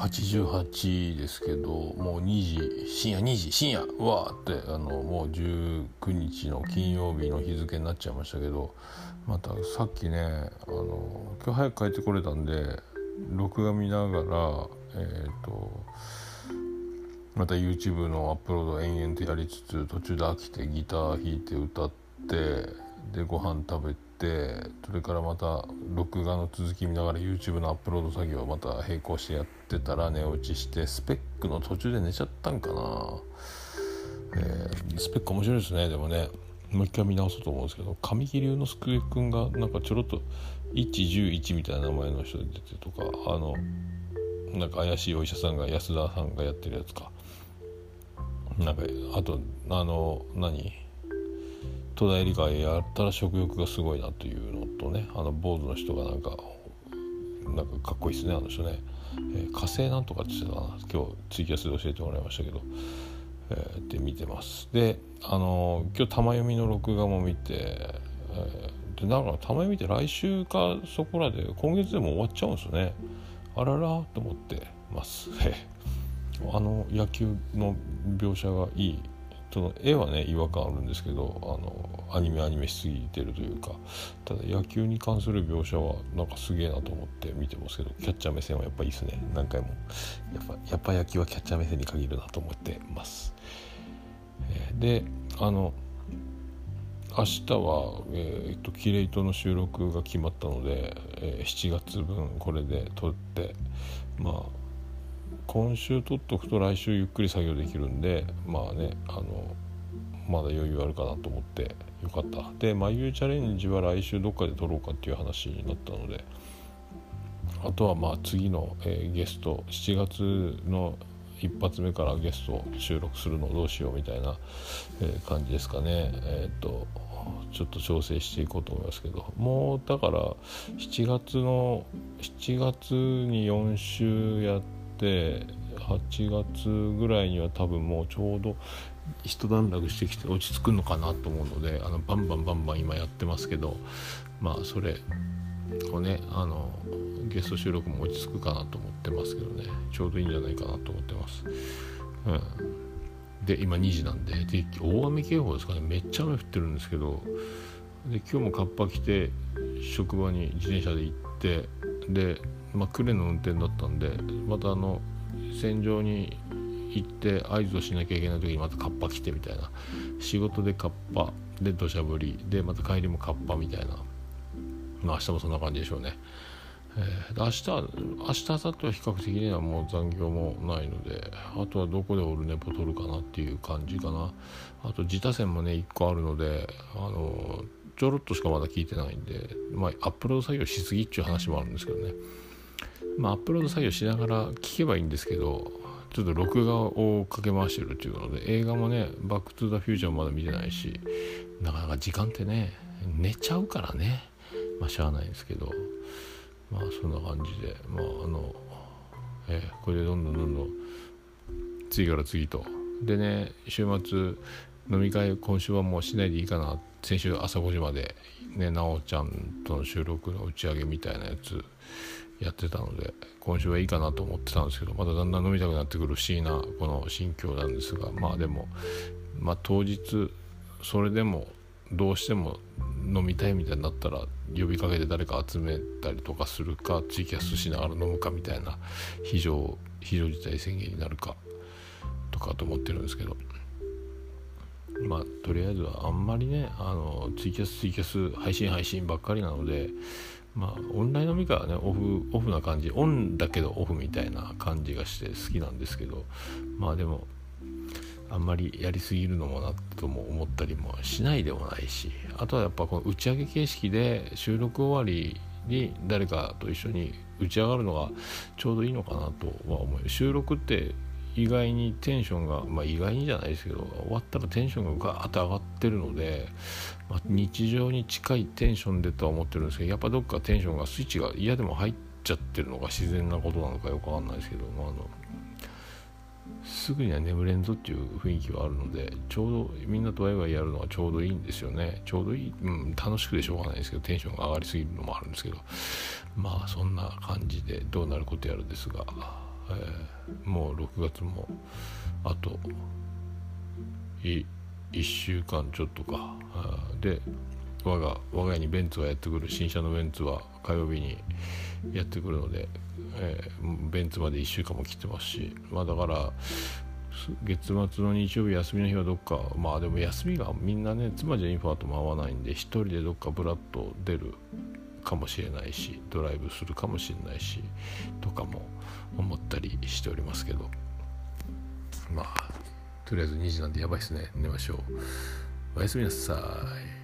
88ですけどもう2時深夜2時深夜うわーってあのもう19日の金曜日の日付になっちゃいましたけどまたさっきねあの今日早く帰ってこれたんで録画見ながらえっ、ー、とまた YouTube のアップロード延々とやりつつ途中で飽きてギター弾いて歌ってでご飯食べてそれからまた録画の続き見ながら YouTube のアップロード作業をまた並行してやってたら寝落ちしてスペックの途中で寝ちゃったんかな、えー、スペック面白いですね。でもねもう一回見直そうと思うんですけど神木隆之介君がなんかちょろっと111みたいな名前の人出てとかあのなんか怪しいお医者さんが安田さんがやってるやつか。なんかあとあの何？戸田恵梨香やったら食欲がすごいなというのとねあの坊主の人がなんかなんかかっこいいですねあの人ね、えー、火星なんとかって言ってたな今日ツイキャスで教えてもらいましたけど、えー、で見てますであの今日玉読みの録画も見て、えー、でなんか玉読みって来週かそこらで今月でも終わっちゃうんですよねあららと思ってますあの野球の描写がいいその絵はね違和感あるんですけどあのアニメアニメしすぎてるというかただ野球に関する描写はなんかすげえなと思って見てますけどキャッチャー目線はやっぱいいですね。何回も。やっぱやっぱ野球はキャッチャー目線に限るなと思ってます、えー、であの明日は、えー、っとキレイトの収録が決まったので、えー、7月分これで撮ってまあ今週取っとくと来週ゆっくり作業できるんでまあねあのまだ余裕あるかなと思ってよかった。で眉チャレンジは来週どっかで撮ろうかっていう話になったのであとはまあ次の、えー、ゲスト7月の一発目からゲストを収録するのをどうしようみたいな、えー、感じですかね。えっ、とちょっと調整していこうと思いますけど。もうだから7月の7月に4週やってって8月ぐらいには多分もうちょうど一段落してきて落ち着くのかなと思うのであのバンバンバンバン今やってますけどまあそれをねあのゲスト収録も落ち着くかなと思ってますけどね。ちょうどいいんじゃないかなと思ってます。うん、で今2時なんでで大雨警報ですかね。めっちゃ雨降ってるんですけどで今日もカッパ着て職場に自転車で行ってでまあ、呉の運転だったんでまたあの戦場に行って合図をしなきゃいけない時にまたカッパ来てみたいな。仕事でカッパで土砂降りでまた帰りもカッパみたいな。まあ明日もそんな感じでしょうね、えー、明日明日明後日は比較的にはもう残業もないのであとはどこでオルネポ取るかなっていう感じかな。あと自他線もね1個あるのであのちょろっとしかまだ聞いてないんで、まあ、アップロード作業しすぎっていう話もあるんですけどね。まあ、アップロード作業しながら聞けばいいんですけどちょっと録画をかけ回してるっていうので映画もね「バック・トゥ・ザ・フューチャー」まだ見てないしなかなか時間ってね寝ちゃうからね。まあしゃあないですけど。まあそんな感じで。まああのえー、これでどんどんどんどん次から次と。でね週末飲み会今週はもうしないでいいかな。先週朝5時までね奈緒ちゃんとの収録の打ち上げみたいなやつやってたので今週はいいかなと思ってたんですけどまだだんだん飲みたくなってくる不思議なこの心境なんですがまあでも、まあ、当日それでもどうしても飲みたいみたいになったら呼びかけて誰か集めたりとかするかツイキャスしながら飲むかみたいな非常非常事態宣言になるかとかと思ってるんですけどまあとりあえずはあんまりねあのツイキャスツイキャス配信配信ばっかりなのでまあオンライン飲み会はねオフオフな感じオンだけどオフみたいな感じがして好きなんですけどまあでもあんまりやりすぎるのもなとも思ったりもしないでもないしあとはやっぱこの打ち上げ形式で収録終わりに誰かと一緒に打ち上がるのがちょうどいいのかなとは思う。収録って意外にテンションが、まあ、意外にじゃないですけど終わったらテンションがガーッと上がってるので、まあ、日常に近いテンションでとは思ってるんですけどやっぱどっかテンションがスイッチが嫌でも入っちゃってるのが自然なことなのかよくわかんないですけど、まあ、あのすぐには眠れんぞっていう雰囲気はあるのでちょうどみんなとワイワイやるのはちょうどいいんですよねちょうどいい、うん、楽しくでしょうがないですけどテンションが上がりすぎるのもあるんですけどまあそんな感じでどうなることやるんですが。えー、もう6月もあといい1週間ちょっとか。で我が我が家にベンツがやってくる新車のベンツは火曜日にやってくるので、えー、ベンツまで1週間も来てますし。まあだから月末の日曜日休みの日はどっかまあでも休みがみんなね妻ジェニファーとも合わないんで1人でどっかブラッと出るかもしれないしドライブするかもしれないしとかも思ったりしておりますけど。とりあえず2時なんでやばいっすね。寝ましょう。おやすみなさい。